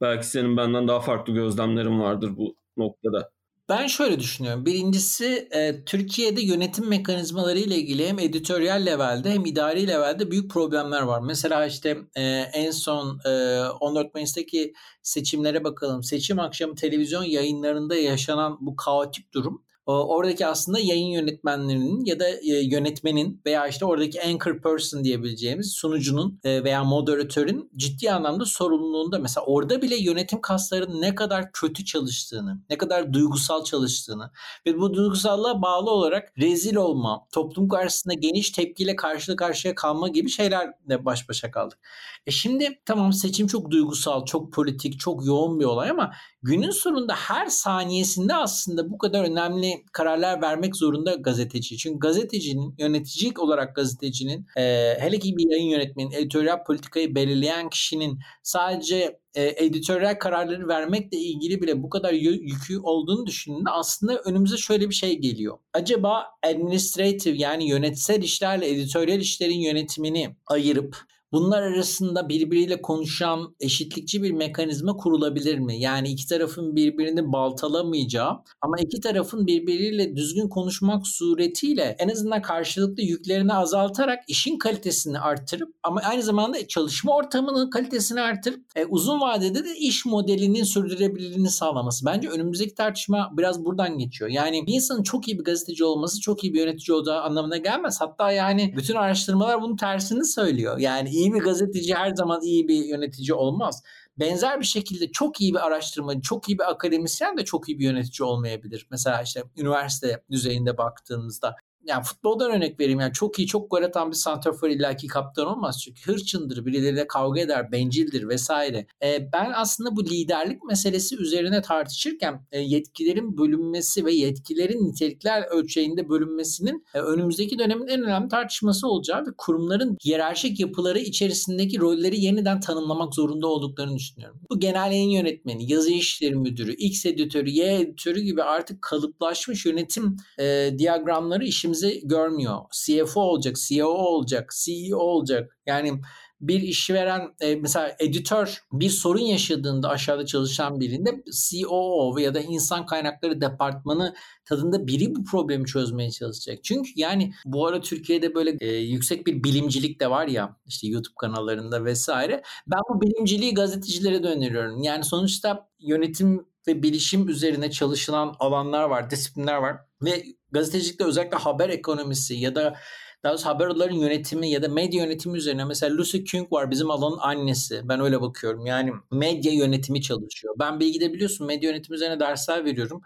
belki senin benden daha farklı gözlemlerin vardır bu noktada. Ben şöyle düşünüyorum. Birincisi e, Türkiye'de yönetim mekanizmaları ile ilgili hem editoryal levelde hem idari levelde büyük problemler var. Mesela işte e, en son e, 14 Mayıs'taki seçimlere bakalım. Seçim akşamı televizyon yayınlarında yaşanan bu kaotik durum oradaki aslında yayın yönetmenlerinin ya da e, yönetmenin veya işte oradaki anchor person diyebileceğimiz sunucunun e, veya moderatörün ciddi anlamda sorumluluğunda mesela orada bile yönetim kaslarının ne kadar kötü çalıştığını, ne kadar duygusal çalıştığını ve bu duygusallığa bağlı olarak rezil olma, toplum karşısında geniş tepkiyle karşı karşıya kalma gibi şeylerle baş başa kaldık. E şimdi tamam seçim çok duygusal, çok politik, çok yoğun bir olay ama günün sonunda her saniyesinde aslında bu kadar önemli kararlar vermek zorunda gazeteci. Çünkü gazetecinin, yönetici olarak gazetecinin, e, hele ki bir yayın yönetmenin, editoryal politikayı belirleyen kişinin sadece e, editoryal kararları vermekle ilgili bile bu kadar yükü olduğunu düşündüğünde aslında önümüze şöyle bir şey geliyor. Acaba administrative yani yönetsel işlerle editoryal işlerin yönetimini ayırıp Bunlar arasında birbiriyle konuşan eşitlikçi bir mekanizma kurulabilir mi? Yani iki tarafın birbirini baltalamayacağı ama iki tarafın birbiriyle düzgün konuşmak suretiyle en azından karşılıklı yüklerini azaltarak işin kalitesini arttırıp ama aynı zamanda çalışma ortamının kalitesini arttırıp e, uzun vadede de iş modelinin sürdürülebilirliğini sağlaması. Bence önümüzdeki tartışma biraz buradan geçiyor. Yani bir insanın çok iyi bir gazeteci olması çok iyi bir yönetici olduğu anlamına gelmez. Hatta yani bütün araştırmalar bunun tersini söylüyor. Yani iyi bir gazeteci her zaman iyi bir yönetici olmaz. Benzer bir şekilde çok iyi bir araştırmacı, çok iyi bir akademisyen de çok iyi bir yönetici olmayabilir. Mesela işte üniversite düzeyinde baktığımızda yani futboldan örnek vereyim yani çok iyi çok gol atan bir santrafor illaki kaptan olmaz çünkü hırçındır birileriyle kavga eder bencildir vesaire. E, ben aslında bu liderlik meselesi üzerine tartışırken e, yetkilerin bölünmesi ve yetkilerin nitelikler ölçeğinde bölünmesinin e, önümüzdeki dönemin en önemli tartışması olacağı ve kurumların hiyerarşik yapıları içerisindeki rolleri yeniden tanımlamak zorunda olduklarını düşünüyorum. Bu genel yayın yönetmeni, yazı işleri müdürü, X editörü, Y editörü gibi artık kalıplaşmış yönetim e, diyagramları işimiz işimizi görmüyor. CFO olacak, CEO olacak, CEO olacak. Yani bir işveren e, mesela editör bir sorun yaşadığında aşağıda çalışan birinde COO ya da insan kaynakları departmanı tadında biri bu problemi çözmeye çalışacak. Çünkü yani bu ara Türkiye'de böyle e, yüksek bir bilimcilik de var ya işte YouTube kanallarında vesaire. Ben bu bilimciliği gazetecilere de öneriyorum. Yani sonuçta yönetim ve bilişim üzerine çalışılan alanlar var, disiplinler var ve gazetecilikte özellikle haber ekonomisi ya da daha doğrusu haberlerin yönetimi ya da medya yönetimi üzerine mesela Lucy Kung var bizim alanın annesi. Ben öyle bakıyorum. Yani medya yönetimi çalışıyor. Ben bilgide biliyorsun medya yönetimi üzerine dersler veriyorum.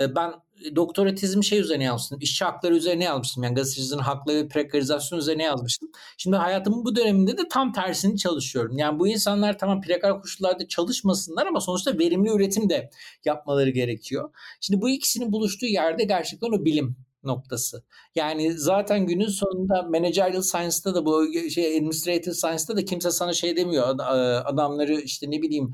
Ee, ben doktora tezimi şey üzerine yazmıştım. İşçi hakları üzerine yazmıştım. Yani gazetecinin hakları ve prekarizasyon üzerine yazmıştım. Şimdi hayatımın bu döneminde de tam tersini çalışıyorum. Yani bu insanlar tamam prekar koşullarda çalışmasınlar ama sonuçta verimli üretim de yapmaları gerekiyor. Şimdi bu ikisinin buluştuğu yerde gerçekten o bilim noktası. Yani zaten günün sonunda managerial science'da da bu şey administrative science'da da kimse sana şey demiyor. Adamları işte ne bileyim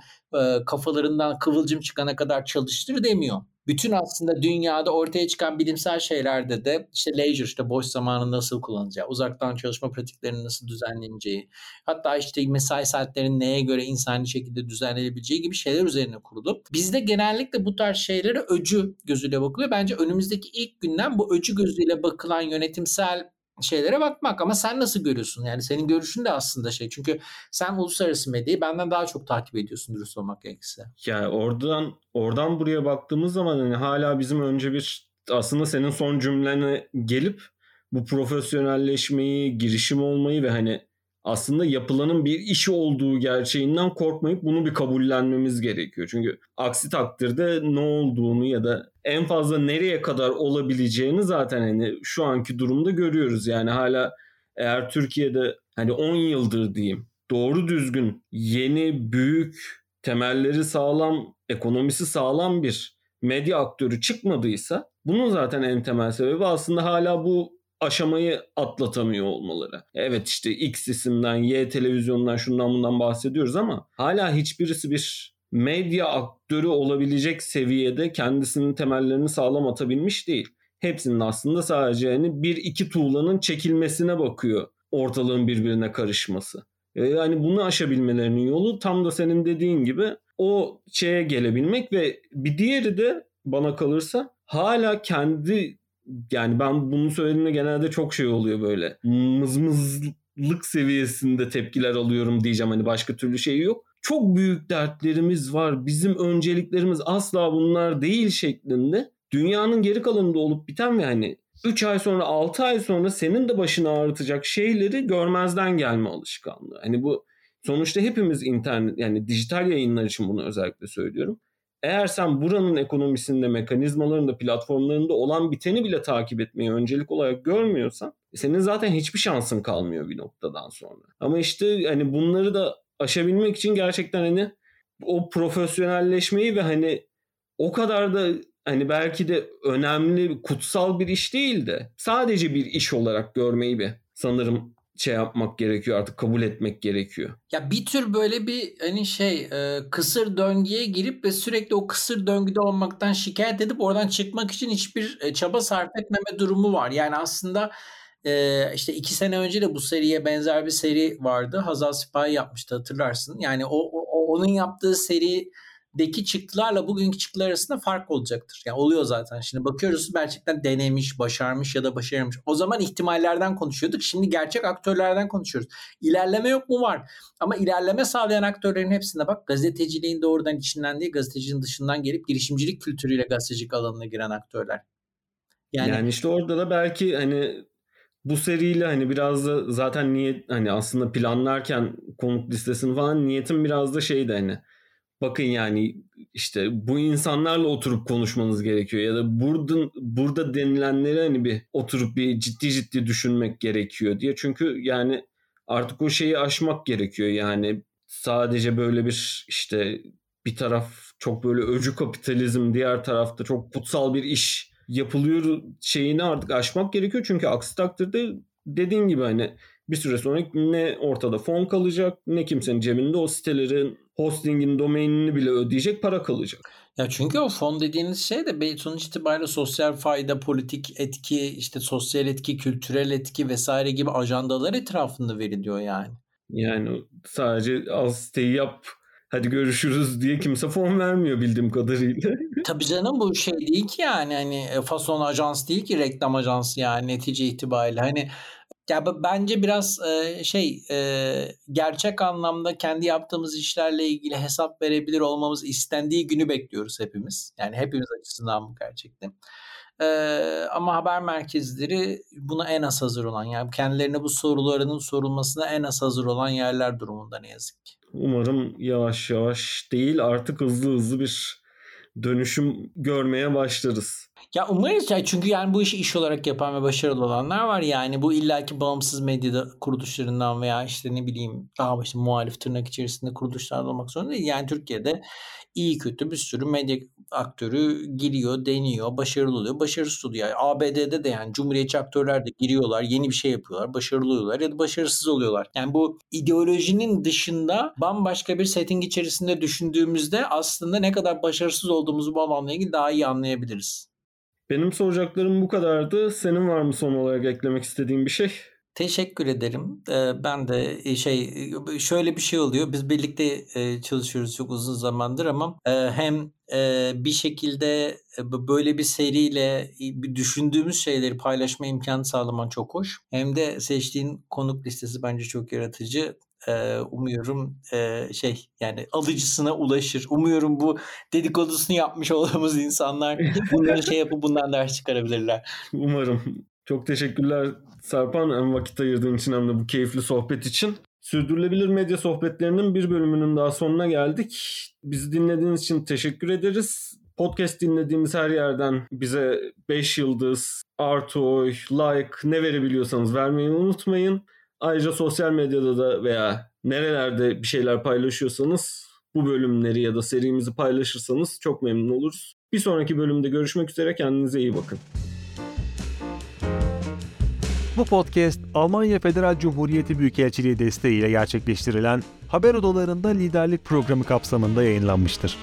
kafalarından kıvılcım çıkana kadar çalıştır demiyor bütün aslında dünyada ortaya çıkan bilimsel şeylerde de işte leisure işte boş zamanı nasıl kullanacağı, uzaktan çalışma pratiklerini nasıl düzenleneceği, hatta işte mesai saatlerinin neye göre insani şekilde düzenlenebileceği gibi şeyler üzerine kurulu. Bizde genellikle bu tarz şeylere öcü gözüyle bakılıyor. Bence önümüzdeki ilk günden bu öcü gözüyle bakılan yönetimsel şeylere bakmak ama sen nasıl görüyorsun? Yani senin görüşün de aslında şey. Çünkü sen uluslararası medyayı benden daha çok takip ediyorsun dürüst olmak gerekirse. Yani oradan oradan buraya baktığımız zaman hani hala bizim önce bir aslında senin son cümlene gelip bu profesyonelleşmeyi, girişim olmayı ve hani aslında yapılanın bir işi olduğu gerçeğinden korkmayıp bunu bir kabullenmemiz gerekiyor. Çünkü aksi takdirde ne olduğunu ya da en fazla nereye kadar olabileceğini zaten hani şu anki durumda görüyoruz. Yani hala eğer Türkiye'de hani 10 yıldır diyeyim doğru düzgün yeni büyük temelleri sağlam ekonomisi sağlam bir medya aktörü çıkmadıysa bunun zaten en temel sebebi aslında hala bu aşamayı atlatamıyor olmaları. Evet işte X isimden, Y televizyondan şundan bundan bahsediyoruz ama hala hiçbirisi bir medya aktörü olabilecek seviyede kendisinin temellerini sağlam atabilmiş değil. Hepsinin aslında sadece yani bir iki tuğlanın çekilmesine bakıyor ortalığın birbirine karışması. Yani bunu aşabilmelerinin yolu tam da senin dediğin gibi o şeye gelebilmek ve bir diğeri de bana kalırsa hala kendi yani ben bunu söylediğimde genelde çok şey oluyor böyle. Mızmızlık seviyesinde tepkiler alıyorum diyeceğim. Hani başka türlü şey yok. Çok büyük dertlerimiz var. Bizim önceliklerimiz asla bunlar değil şeklinde. Dünyanın geri kalanında olup biten ve hani 3 ay sonra 6 ay sonra senin de başını ağrıtacak şeyleri görmezden gelme alışkanlığı. Hani bu sonuçta hepimiz internet yani dijital yayınlar için bunu özellikle söylüyorum eğer sen buranın ekonomisinde, mekanizmalarında, platformlarında olan biteni bile takip etmeyi öncelik olarak görmüyorsan senin zaten hiçbir şansın kalmıyor bir noktadan sonra. Ama işte hani bunları da aşabilmek için gerçekten hani o profesyonelleşmeyi ve hani o kadar da hani belki de önemli, kutsal bir iş değil de sadece bir iş olarak görmeyi bir sanırım şey yapmak gerekiyor artık kabul etmek gerekiyor. Ya bir tür böyle bir hani şey e, kısır döngüye girip ve sürekli o kısır döngüde olmaktan şikayet edip oradan çıkmak için hiçbir e, çaba sarf etmeme durumu var. Yani aslında e, işte iki sene önce de bu seriye benzer bir seri vardı. Hazal Sipahi yapmıştı hatırlarsın. Yani o, o onun yaptığı seri deki çıktılarla bugünkü çıktılar arasında fark olacaktır. Yani oluyor zaten. Şimdi bakıyoruz gerçekten denemiş, başarmış ya da başaramamış. O zaman ihtimallerden konuşuyorduk. Şimdi gerçek aktörlerden konuşuyoruz. İlerleme yok mu var? Ama ilerleme sağlayan aktörlerin hepsinde bak gazeteciliğin doğrudan içinden değil gazetecinin dışından gelip girişimcilik kültürüyle gazetecilik alanına giren aktörler. Yani, yani işte orada da belki hani bu seriyle hani biraz da zaten niyet hani aslında planlarken konuk listesini falan niyetim biraz da şeydi hani bakın yani işte bu insanlarla oturup konuşmanız gerekiyor ya da burada burada denilenleri hani bir oturup bir ciddi ciddi düşünmek gerekiyor diye. Çünkü yani artık o şeyi aşmak gerekiyor yani sadece böyle bir işte bir taraf çok böyle öcü kapitalizm diğer tarafta çok kutsal bir iş yapılıyor şeyini artık aşmak gerekiyor. Çünkü aksi takdirde dediğin gibi hani bir süre sonra ne ortada fon kalacak ne kimsenin cebinde o sitelerin hostingin domainini bile ödeyecek para kalacak. Ya çünkü o fon dediğiniz şey de sonuç itibariyle sosyal fayda, politik etki, işte sosyal etki, kültürel etki vesaire gibi ajandalar etrafında veriliyor yani. Yani sadece al siteyi yap hadi görüşürüz diye kimse fon vermiyor bildiğim kadarıyla. Tabii canım bu şey değil ki yani hani e, fason ajans değil ki reklam ajansı yani netice itibariyle. Hani ya bence biraz e, şey e, gerçek anlamda kendi yaptığımız işlerle ilgili hesap verebilir olmamız istendiği günü bekliyoruz hepimiz. Yani hepimiz açısından bu gerçekten. Ee, ama haber merkezleri buna en az hazır olan yani kendilerine bu sorularının sorulmasına en az hazır olan yerler durumunda ne yazık ki. Umarım yavaş yavaş değil artık hızlı hızlı bir dönüşüm görmeye başlarız. Ya umarız ya çünkü yani bu işi iş olarak yapan ve başarılı olanlar var yani bu illaki bağımsız medyada kuruluşlarından veya işte ne bileyim daha işte muhalif tırnak içerisinde kuruluşlar olmak zorunda değil. Yani Türkiye'de iyi kötü bir sürü medya aktörü giriyor, deniyor, başarılı oluyor, başarısız oluyor. Yani ABD'de de yani cumhuriyetçi aktörler de giriyorlar, yeni bir şey yapıyorlar, başarılı oluyorlar ya da başarısız oluyorlar. Yani bu ideolojinin dışında bambaşka bir setting içerisinde düşündüğümüzde aslında ne kadar başarısız olduğumuzu bu alanla ilgili daha iyi anlayabiliriz. Benim soracaklarım bu kadardı. Senin var mı son olarak eklemek istediğin bir şey? Teşekkür ederim. Ben de şey şöyle bir şey oluyor. Biz birlikte çalışıyoruz çok uzun zamandır ama hem bir şekilde böyle bir seriyle düşündüğümüz şeyleri paylaşma imkanı sağlaman çok hoş. Hem de seçtiğin konuk listesi bence çok yaratıcı. Umuyorum şey yani alıcısına ulaşır. Umuyorum bu dedikodusunu yapmış olduğumuz insanlar bunları şey yapıp bundan ders çıkarabilirler. Umarım. Çok teşekkürler Sarpan hem vakit ayırdığın için hem de bu keyifli sohbet için. Sürdürülebilir medya sohbetlerinin bir bölümünün daha sonuna geldik. Bizi dinlediğiniz için teşekkür ederiz. Podcast dinlediğimiz her yerden bize 5 yıldız, artı oy, like ne verebiliyorsanız vermeyi unutmayın. Ayrıca sosyal medyada da veya nerelerde bir şeyler paylaşıyorsanız bu bölümleri ya da serimizi paylaşırsanız çok memnun oluruz. Bir sonraki bölümde görüşmek üzere kendinize iyi bakın. Bu podcast Almanya Federal Cumhuriyeti Büyükelçiliği desteğiyle gerçekleştirilen Haber Odalarında Liderlik Programı kapsamında yayınlanmıştır.